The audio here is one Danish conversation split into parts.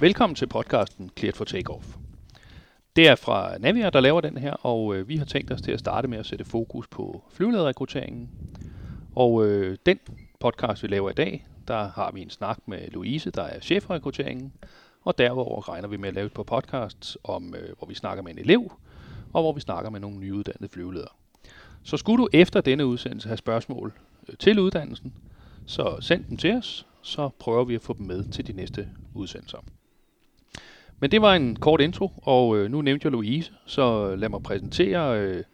Velkommen til podcasten Cleared for Takeoff. Det er fra Navia, der laver den her, og øh, vi har tænkt os til at starte med at sætte fokus på flyvelederrekrutteringen. Og øh, den podcast, vi laver i dag, der har vi en snak med Louise, der er chef for rekrutteringen, og derover regner vi med at lave et par podcasts, om, øh, hvor vi snakker med en elev, og hvor vi snakker med nogle nyuddannede flyveledere. Så skulle du efter denne udsendelse have spørgsmål øh, til uddannelsen, så send dem til os, så prøver vi at få dem med til de næste udsendelser. Men det var en kort intro, og øh, nu nævnte jeg Louise, så øh, lad mig præsentere øh,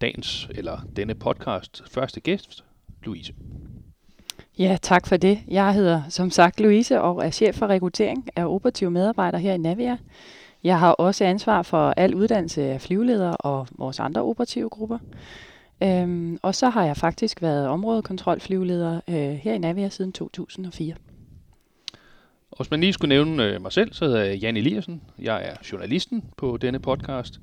dagens, eller denne podcast første gæst, Louise. Ja, tak for det. Jeg hedder som sagt Louise og er chef for rekruttering af operative medarbejdere her i Navia. Jeg har også ansvar for al uddannelse af flyveledere og vores andre operative grupper. Øhm, og så har jeg faktisk været områdekontrolflyveleder øh, her i Navia siden 2004. Hvis man lige skulle nævne øh, mig selv, så hedder jeg Jan Eliassen. Jeg er journalisten på denne podcast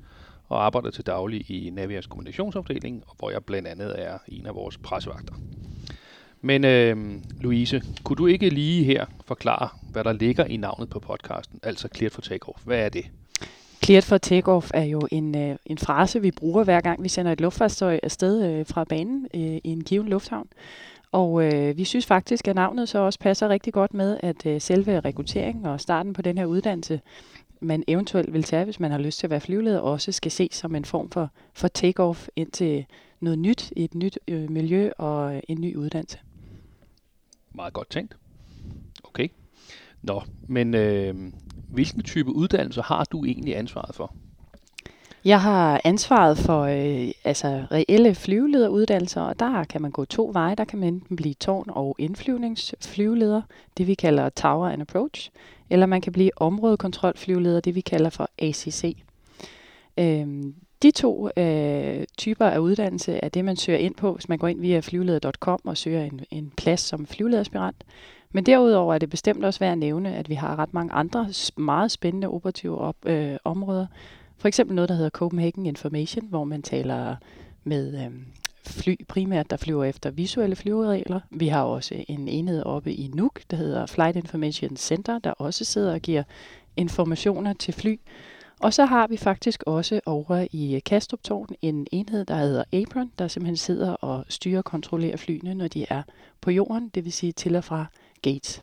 og arbejder til daglig i Navias kommunikationsafdeling, hvor jeg blandt andet er en af vores pressevagter. Men øh, Louise, kunne du ikke lige her forklare, hvad der ligger i navnet på podcasten, altså Cleared for Takeoff? Hvad er det? Cleared for Takeoff er jo en, øh, en frase, vi bruger hver gang, vi sender et luftfartøj afsted øh, fra banen øh, i en given lufthavn. Og øh, vi synes faktisk, at navnet så også passer rigtig godt med, at øh, selve rekrutteringen og starten på den her uddannelse, man eventuelt vil tage, hvis man har lyst til at være flyveleder, også skal ses som en form for, for take-off ind til noget nyt i et nyt øh, miljø og øh, en ny uddannelse. Meget godt tænkt. Okay. Nå, men øh, hvilken type uddannelse har du egentlig ansvaret for? Jeg har ansvaret for øh, altså reelle flyvelederuddannelser, og der kan man gå to veje. Der kan man enten blive tårn- og indflyvningsflyveleder, det vi kalder Tower and Approach, eller man kan blive områdekontrolflyveleder, det vi kalder for ACC. Øhm, de to øh, typer af uddannelse er det, man søger ind på, hvis man går ind via flyveleder.com og søger en, en plads som flyvelederaspirant. Men derudover er det bestemt også værd at nævne, at vi har ret mange andre meget spændende operative op, øh, områder, for eksempel noget, der hedder Copenhagen Information, hvor man taler med øhm, fly primært, der flyver efter visuelle flyveregler. Vi har også en enhed oppe i Nuuk, der hedder Flight Information Center, der også sidder og giver informationer til fly. Og så har vi faktisk også over i Kastrup en enhed, der hedder Apron, der simpelthen sidder og styrer og kontrollerer flyene, når de er på jorden, det vil sige til og fra gates.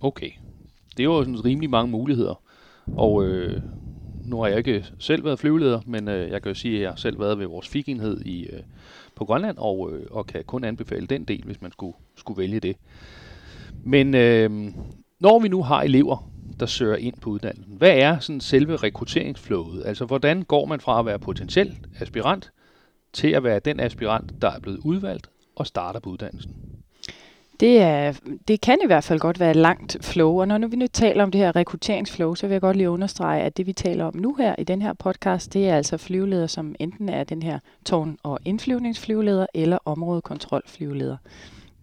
Okay. Det er jo sådan rimelig mange muligheder. Og øh, nu har jeg ikke selv været flyveleder, men øh, jeg kan jo sige, at jeg har selv været ved vores fikenhed i, øh, på Grønland, og, øh, og kan kun anbefale den del, hvis man skulle, skulle vælge det. Men øh, når vi nu har elever, der søger ind på uddannelsen, hvad er sådan selve rekrutteringsflowet? Altså, hvordan går man fra at være potentiel aspirant til at være den aspirant, der er blevet udvalgt og starter på uddannelsen? Det, er, det kan i hvert fald godt være et langt flow, og når nu vi nu taler om det her rekrutteringsflow, så vil jeg godt lige understrege, at det vi taler om nu her i den her podcast, det er altså flyveleder, som enten er den her tårn- og indflyvningsflyveleder eller områdekontrolflyveleder.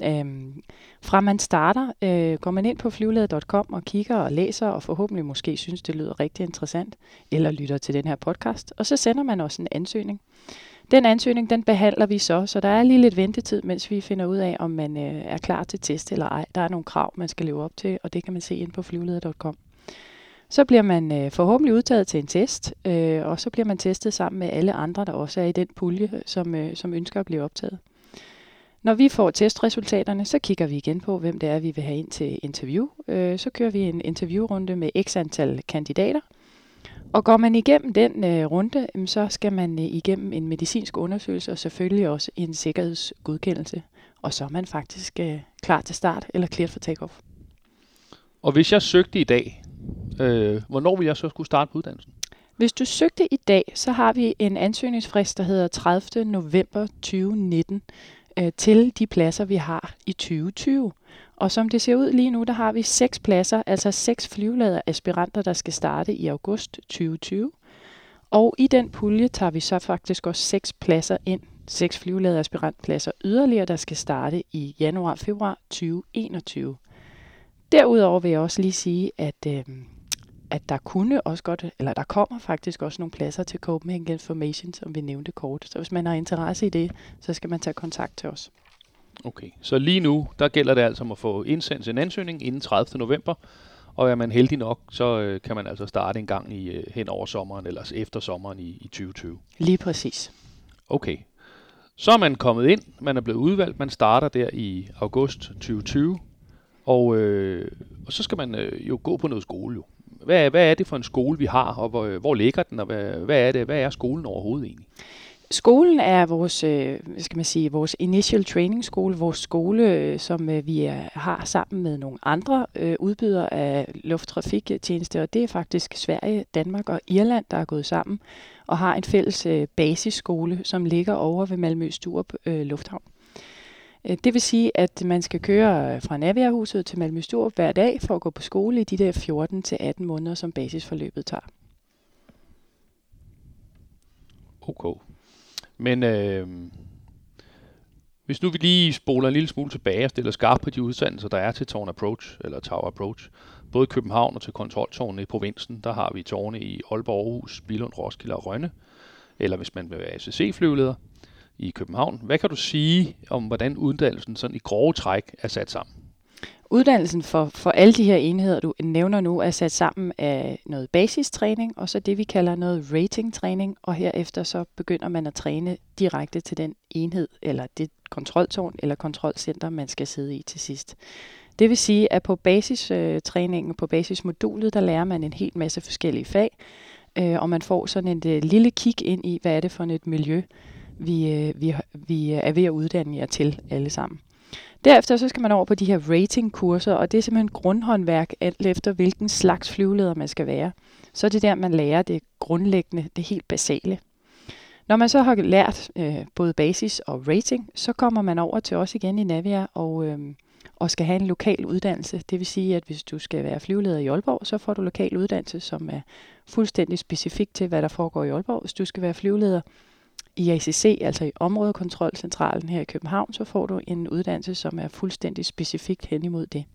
Øhm, fra man starter, øh, går man ind på flyveleder.com og kigger og læser, og forhåbentlig måske synes, det lyder rigtig interessant, eller lytter til den her podcast, og så sender man også en ansøgning. Den ansøgning, den behandler vi så, så der er lige lidt ventetid, mens vi finder ud af, om man øh, er klar til test eller ej. Der er nogle krav, man skal leve op til, og det kan man se ind på flyveleder.com. Så bliver man øh, forhåbentlig udtaget til en test, øh, og så bliver man testet sammen med alle andre, der også er i den pulje, som, øh, som ønsker at blive optaget. Når vi får testresultaterne, så kigger vi igen på, hvem det er, vi vil have ind til interview. Øh, så kører vi en interviewrunde med x antal kandidater, og går man igennem den øh, runde, så skal man øh, igennem en medicinsk undersøgelse og selvfølgelig også en sikkerhedsgodkendelse. Og så er man faktisk øh, klar til start eller clear for takeoff. Og hvis jeg søgte i dag, øh, hvornår vil jeg så skulle starte på uddannelsen? Hvis du søgte i dag, så har vi en ansøgningsfrist, der hedder 30. november 2019 øh, til de pladser, vi har i 2020. Og som det ser ud lige nu, der har vi seks pladser, altså seks flyvelader aspiranter, der skal starte i august 2020. Og i den pulje tager vi så faktisk også seks pladser ind, seks flyvelader aspirantpladser yderligere, der skal starte i januar-februar 2021. Derudover vil jeg også lige sige, at, øh, at der kunne også godt, eller der kommer faktisk også nogle pladser til Copenhagen Information, som vi nævnte kort. Så hvis man har interesse i det, så skal man tage kontakt til os. Okay, så lige nu, der gælder det altså om at få indsendt en ansøgning inden 30. november, Og er man heldig nok, så øh, kan man altså starte en gang i, øh, hen over sommeren, eller efter sommeren i, i 2020. Lige præcis. Okay. Så er man kommet ind, man er blevet udvalgt, man starter der i august 2020, og, øh, og så skal man øh, jo gå på noget skole jo. Hvad, hvad er det for en skole, vi har, og hvor, hvor ligger den, og hvad, hvad er det, hvad er skolen overhovedet egentlig? Skolen er vores, øh, hvad skal man sige, vores initial training skole, vores skole, øh, som øh, vi er, har sammen med nogle andre øh, udbydere af lufttrafiktjeneste, og det er faktisk Sverige, Danmark og Irland, der er gået sammen og har en fælles øh, basisskole, som ligger over ved Malmø Sturup øh, Lufthavn. Øh, det vil sige, at man skal køre øh, fra Naviahuset til Malmø Sturup hver dag for at gå på skole i de der 14 til 18 måneder, som basisforløbet tager. Okay. Men øh, hvis nu vi lige spoler en lille smule tilbage og stiller skarpt på de udsendelser, der er til Tårn Approach, eller Tower Approach, både i København og til kontroltårnene i provinsen, der har vi tårne i Aalborg, Aarhus, Bilund, Roskilde og Rønne, eller hvis man vil være ACC-flyveleder i København. Hvad kan du sige om, hvordan uddannelsen sådan i grove træk er sat sammen? Uddannelsen for, for alle de her enheder, du nævner nu, er sat sammen af noget basistræning, og så det, vi kalder noget ratingtræning, og herefter så begynder man at træne direkte til den enhed, eller det kontroltårn eller kontrolcenter, man skal sidde i til sidst. Det vil sige, at på basistræningen, på basismodulet, der lærer man en hel masse forskellige fag, øh, og man får sådan et øh, lille kig ind i, hvad er det for et miljø, vi, øh, vi, vi er ved at uddanne jer til alle sammen. Derefter så skal man over på de her ratingkurser, og det er simpelthen grundhåndværk, alt efter hvilken slags flyveleder man skal være. Så er det der, man lærer det grundlæggende, det helt basale. Når man så har lært øh, både basis og rating, så kommer man over til os igen i Navia og, øh, og skal have en lokal uddannelse. Det vil sige, at hvis du skal være flyveleder i Aalborg, så får du lokal uddannelse, som er fuldstændig specifik til, hvad der foregår i Aalborg. Hvis du skal være flyveleder i ACC, altså i områdekontrolcentralen her i København, så får du en uddannelse, som er fuldstændig specifikt hen imod det.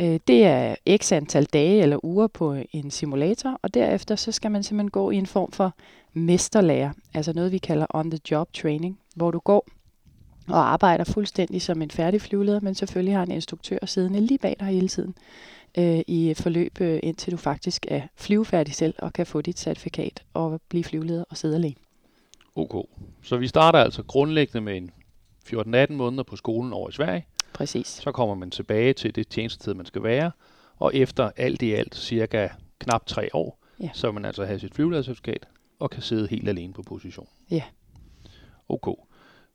Øh, det er x antal dage eller uger på en simulator, og derefter så skal man simpelthen gå i en form for mesterlærer, altså noget vi kalder on-the-job training, hvor du går og arbejder fuldstændig som en færdig flyveleder, men selvfølgelig har en instruktør siddende lige bag dig hele tiden øh, i forløb, øh, indtil du faktisk er flyvefærdig selv og kan få dit certifikat og blive flyveleder og sidde alene. OK. Så vi starter altså grundlæggende med en 14-18 måneder på skolen over i Sverige. Præcis. Så kommer man tilbage til det tjenestetid, man skal være. Og efter alt i alt cirka knap tre år, ja. så man altså have sit flyveledercertifikat og kan sidde helt alene på position. Ja. OK.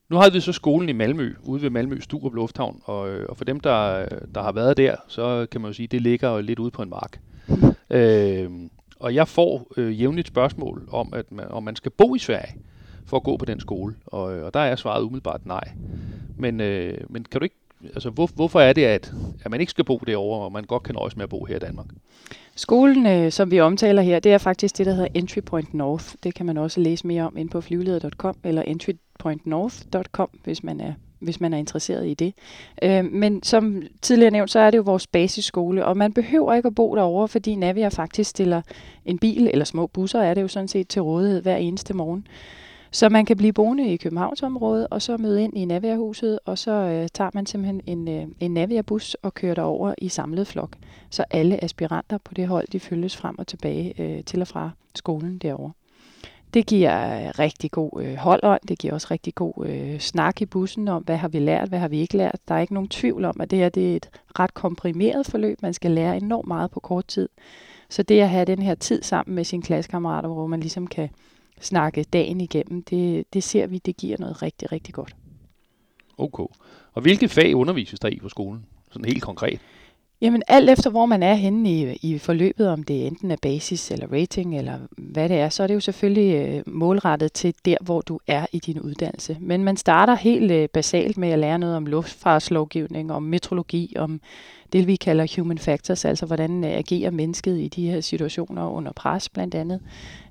Nu har vi så skolen i Malmø, ude ved Malmø Sturup Lufthavn, og, øh, og for dem, der, der har været der, så kan man jo sige, at det ligger lidt ude på en mark. øh, og jeg får øh, jævnligt spørgsmål om, at man, om man skal bo i Sverige for at gå på den skole, og, øh, og der er svaret umiddelbart nej. Men, øh, men kan du ikke altså, hvor, hvorfor er det, at, at man ikke skal bo derovre, og man godt kan nøjes med at bo her i Danmark? Skolen, øh, som vi omtaler her, det er faktisk det, der hedder Entry Point North. Det kan man også læse mere om inde på flyveleder.com eller entrypointnorth.com, hvis man er hvis man er interesseret i det. Øh, men som tidligere nævnt, så er det jo vores basisskole, og man behøver ikke at bo derovre, fordi Navia faktisk stiller en bil, eller små busser er det jo sådan set til rådighed hver eneste morgen. Så man kan blive boende i Københavnsområdet, og så møde ind i Naviahuset, og så øh, tager man simpelthen en, øh, en Navia-bus og kører derover i samlet flok. Så alle aspiranter på det hold, de følges frem og tilbage øh, til og fra skolen derovre. Det giver øh, rigtig god øh, holdånd, det giver også rigtig god øh, snak i bussen om, hvad har vi lært, hvad har vi ikke lært. Der er ikke nogen tvivl om, at det her det er et ret komprimeret forløb. Man skal lære enormt meget på kort tid. Så det at have den her tid sammen med sine klassekammerater, hvor man ligesom kan snakke dagen igennem, det, det ser vi, det giver noget rigtig, rigtig godt. Okay. Og hvilke fag undervises der i på skolen? Sådan helt konkret. Jamen alt efter hvor man er henne i, i forløbet, om det enten er basis eller rating eller hvad det er, så er det jo selvfølgelig øh, målrettet til der, hvor du er i din uddannelse. Men man starter helt øh, basalt med at lære noget om luftfartslovgivning, om metrologi, om det vi kalder human factors, altså hvordan øh, agerer mennesket i de her situationer under pres blandt andet.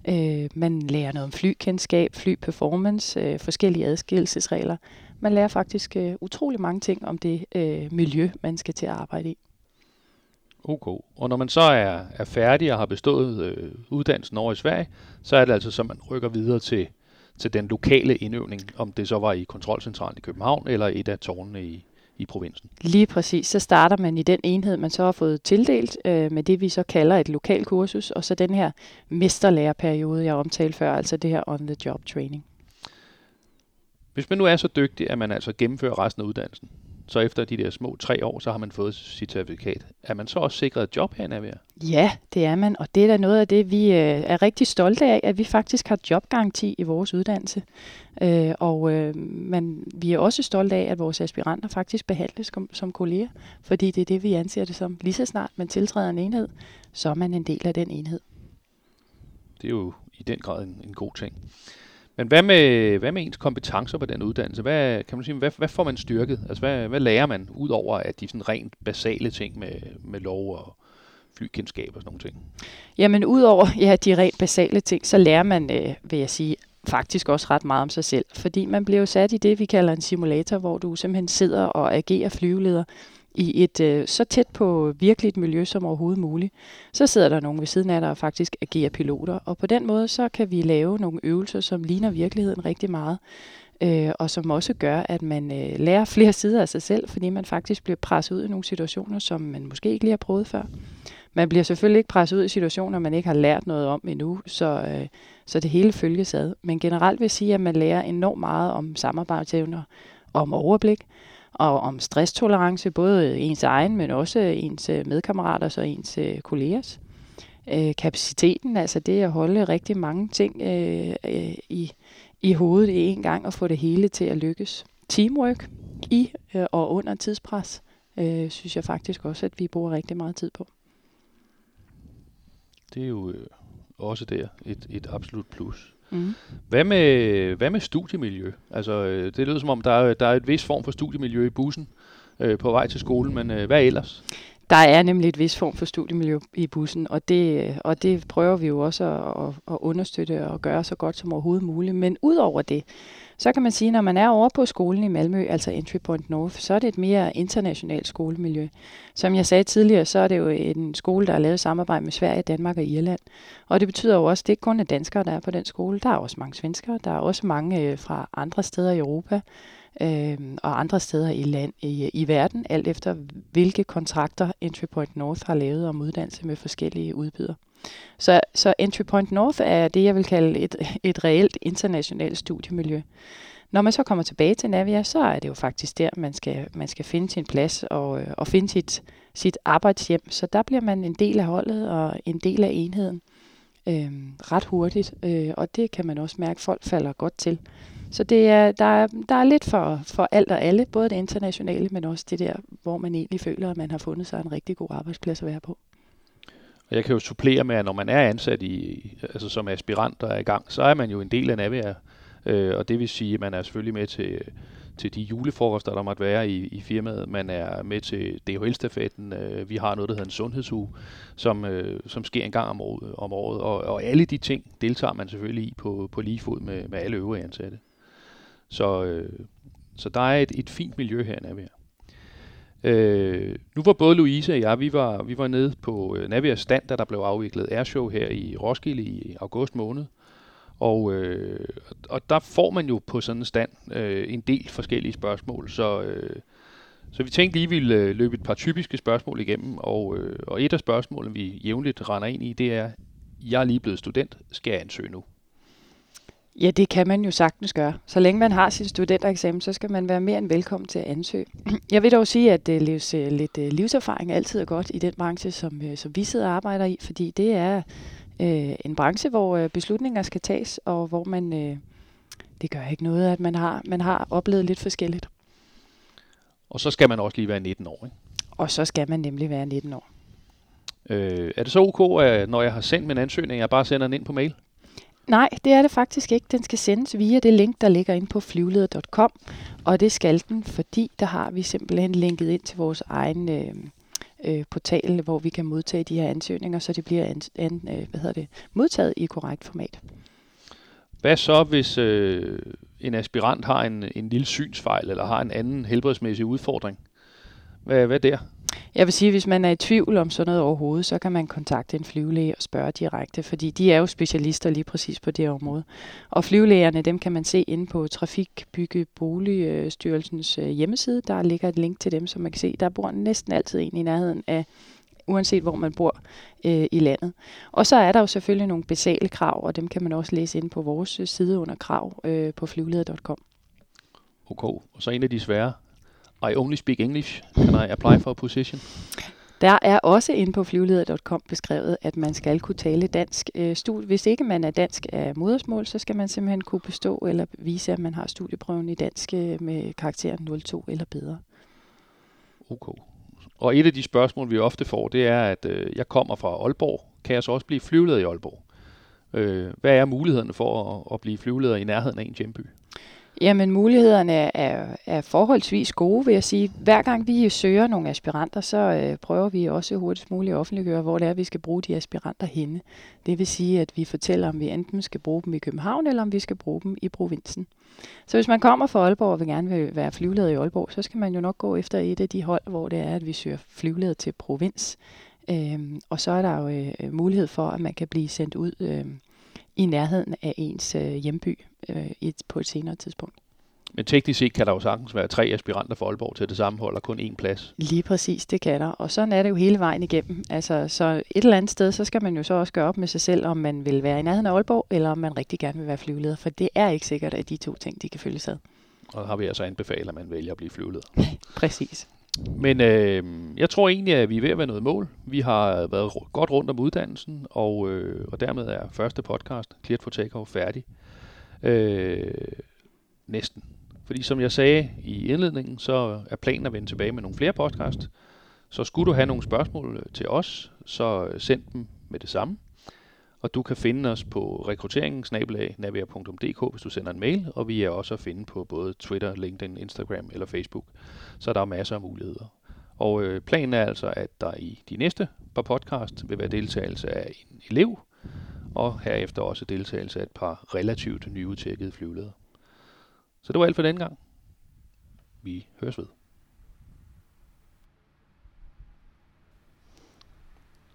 Øh, man lærer noget om flykendskab, flyperformance, øh, forskellige adskillelsesregler. Man lærer faktisk øh, utrolig mange ting om det øh, miljø, man skal til at arbejde i. Okay. Og når man så er, er færdig og har bestået øh, uddannelsen over i Sverige, så er det altså så, man rykker videre til, til den lokale indøvning, om det så var i kontrolcentralen i København eller et af tårnene i, i provinsen. Lige præcis. Så starter man i den enhed, man så har fået tildelt øh, med det, vi så kalder et lokal kursus, og så den her mesterlæreperiode, jeg omtalte før, altså det her on-the-job training. Hvis man nu er så dygtig, at man altså gennemfører resten af uddannelsen, så efter de der små tre år, så har man fået sit certifikat. Er man så også sikret et job her i? Ja, det er man, og det er da noget af det, vi øh, er rigtig stolte af, at vi faktisk har jobgaranti i vores uddannelse. Øh, og øh, man, vi er også stolte af, at vores aspiranter faktisk behandles som, som kolleger, fordi det er det, vi anser det som. Lige så snart man tiltræder en enhed, så er man en del af den enhed. Det er jo i den grad en, en god ting. Men hvad med, hvad med ens kompetencer på den uddannelse? Hvad, kan man sige, hvad, hvad får man styrket? Altså, hvad, hvad lærer man, ud over at de sådan rent basale ting med, med lov og flykendskab og sådan nogle ting? Jamen, udover ja, de rent basale ting, så lærer man, øh, vil jeg sige, faktisk også ret meget om sig selv. Fordi man bliver jo sat i det, vi kalder en simulator, hvor du simpelthen sidder og agerer flyveleder i et øh, så tæt på virkeligt miljø som overhovedet muligt. Så sidder der nogen ved siden af der faktisk agerer piloter, og på den måde så kan vi lave nogle øvelser, som ligner virkeligheden rigtig meget, øh, og som også gør, at man øh, lærer flere sider af sig selv, fordi man faktisk bliver presset ud i nogle situationer, som man måske ikke lige har prøvet før. Man bliver selvfølgelig ikke presset ud i situationer, man ikke har lært noget om endnu, så, øh, så det hele følges ad. Men generelt vil jeg sige, at man lærer enormt meget om samarbejdsevner, om overblik, og om stresstolerance, både ens egen, men også ens øh, medkammeraters og ens øh, kollegers. Øh, kapaciteten, altså det at holde rigtig mange ting øh, øh, i, i hovedet i en gang og få det hele til at lykkes. Teamwork i øh, og under tidspres, øh, synes jeg faktisk også, at vi bruger rigtig meget tid på. Det er jo øh, også der et, et absolut plus. Mm. Hvad, med, hvad med studiemiljø? Altså, øh, det lyder som om, der er, der er et vis form for studiemiljø i bussen øh, på vej til skolen, men øh, hvad ellers? Der er nemlig et vis form for studiemiljø i bussen, og det, og det prøver vi jo også at, at, understøtte og gøre så godt som overhovedet muligt. Men udover det, så kan man sige, når man er over på skolen i Malmø, altså Entry Point North, så er det et mere internationalt skolemiljø. Som jeg sagde tidligere, så er det jo en skole, der er lavet samarbejde med Sverige, Danmark og Irland. Og det betyder jo også, at det ikke kun er danskere, der er på den skole. Der er også mange svenskere, der er også mange øh, fra andre steder i Europa øh, og andre steder i, land, i, i verden, alt efter hvilke kontrakter Entry Point North har lavet om uddannelse med forskellige udbydere. Så, så Entry Point North er det, jeg vil kalde et, et reelt internationalt studiemiljø. Når man så kommer tilbage til Navia, så er det jo faktisk der, man skal, man skal finde sin plads og, øh, og finde sit, sit arbejdshjem. Så der bliver man en del af holdet og en del af enheden øh, ret hurtigt, øh, og det kan man også mærke, at folk falder godt til. Så det er, der, er, der er lidt for, for alt og alle, både det internationale, men også det der, hvor man egentlig føler, at man har fundet sig en rigtig god arbejdsplads at være på. Og jeg kan jo supplere med, at når man er ansat i, altså som aspirant og er i gang, så er man jo en del af Navia. Øh, og det vil sige, at man er selvfølgelig med til, til de julefrokoster, der måtte være i, i firmaet. Man er med til DHL-stafetten. Øh, vi har noget, der hedder en sundhedsuge, som, øh, som sker en gang om året. Om året. Og, og alle de ting deltager man selvfølgelig i på, på lige fod med, med alle øvrige ansatte. Så, øh, så der er et, et fint miljø her i Navia. Øh, nu var både Louise og jeg, vi var, vi var nede på øh, Navias stand, da der blev afviklet airshow her i Roskilde i august måned. Og, øh, og der får man jo på sådan en stand øh, en del forskellige spørgsmål, så, øh, så vi tænkte lige, at vi ville øh, løbe et par typiske spørgsmål igennem, og, øh, og et af spørgsmålene, vi jævnligt render ind i, det er, jeg er lige blevet student, skal jeg ansøge nu? Ja, det kan man jo sagtens gøre. Så længe man har sin studentereksamen, så skal man være mere end velkommen til at ansøge. Jeg vil dog sige, at uh, livs, uh, lidt uh, livserfaring altid er godt i den branche, som, uh, som vi sidder og arbejder i, fordi det er uh, en branche, hvor uh, beslutninger skal tages, og hvor man, uh, det gør ikke noget, at man har, man har oplevet lidt forskelligt. Og så skal man også lige være 19 år, ikke? Og så skal man nemlig være 19 år. Øh, er det så ok, at når jeg har sendt min ansøgning, jeg bare sender den ind på mail? Nej, det er det faktisk ikke. Den skal sendes via det link, der ligger inde på flyvleder.com, og det skal den, fordi der har vi simpelthen linket ind til vores egen øh, øh, portal, hvor vi kan modtage de her ansøgninger, så det bliver an, an, øh, hvad hedder det, modtaget i korrekt format. Hvad så, hvis øh, en aspirant har en, en lille synsfejl, eller har en anden helbredsmæssig udfordring? Hvad, hvad der? Jeg vil sige, at hvis man er i tvivl om sådan noget overhovedet, så kan man kontakte en flyvelæge og spørge direkte, fordi de er jo specialister lige præcis på det område. Og flyvelægerne, dem kan man se inde på Trafikbygge Boligstyrelsens øh, hjemmeside. Der ligger et link til dem, så man kan se, der bor næsten altid en i nærheden af uanset hvor man bor øh, i landet. Og så er der jo selvfølgelig nogle basale krav, og dem kan man også læse ind på vores øh, side under krav øh, på flyvleder.com. Okay, og så en af de svære. I only speak English. Can I apply for a position? Der er også inde på flyveleder.com beskrevet, at man skal kunne tale dansk. Øh, hvis ikke man er dansk af modersmål, så skal man simpelthen kunne bestå eller vise, at man har studieprøven i dansk øh, med karakteren 02 eller bedre. Okay. Og et af de spørgsmål, vi ofte får, det er, at øh, jeg kommer fra Aalborg. Kan jeg så også blive flyveleder i Aalborg? Øh, hvad er mulighederne for at, at blive flyveleder i nærheden af en hjemby? Jamen mulighederne er, er forholdsvis gode, vil jeg sige. Hver gang vi søger nogle aspiranter, så øh, prøver vi også hurtigst muligt at offentliggøre, hvor det er, vi skal bruge de aspiranter henne. Det vil sige, at vi fortæller, om vi enten skal bruge dem i København, eller om vi skal bruge dem i provinsen. Så hvis man kommer fra Aalborg og vil gerne vil være flyvleder i Aalborg, så skal man jo nok gå efter et af de hold, hvor det er, at vi søger flyvleder til provins. Øhm, og så er der jo øh, mulighed for, at man kan blive sendt ud øh, i nærheden af ens øh, hjemby øh, et, på et senere tidspunkt. Men teknisk set kan der jo sagtens være tre aspiranter for Aalborg til det samme hold, og kun én plads. Lige præcis, det kan der. Og sådan er det jo hele vejen igennem. Altså, så et eller andet sted, så skal man jo så også gøre op med sig selv, om man vil være i nærheden af Aalborg, eller om man rigtig gerne vil være flyveleder. For det er ikke sikkert, at de to ting, de kan følges ad. Og har vi altså anbefalet, at man vælger at blive flyveleder. præcis. Men øh, jeg tror egentlig, at vi er ved at være noget mål. Vi har været godt rundt om uddannelsen, og, øh, og dermed er første podcast, Cleared for Takeoff, færdig. Øh, næsten. Fordi som jeg sagde i indledningen, så er planen at vende tilbage med nogle flere podcast. Så skulle du have nogle spørgsmål øh, til os, så øh, send dem med det samme. Og du kan finde os på rekrutteringen hvis du sender en mail, og vi er også at finde på både Twitter, LinkedIn, Instagram eller Facebook. Så der er masser af muligheder. Og øh, planen er altså, at der i de næste par podcast vil være deltagelse af en elev, og herefter også deltagelse af et par relativt nyudtjekkede flyveledere. Så det var alt for den gang. Vi høres ved.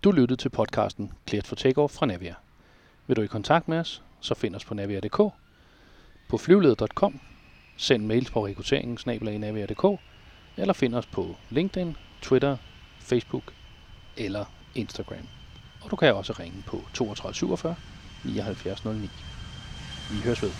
Du lyttede til podcasten Cleared for Takeoff fra Navia. Vil du i kontakt med os, så find os på navia.dk, på flyvleder.com, send mails på rekrutteringen eller find os på LinkedIn, Twitter, Facebook eller Instagram. Og du kan også ringe på 32 47 79 09. Vi høres ved.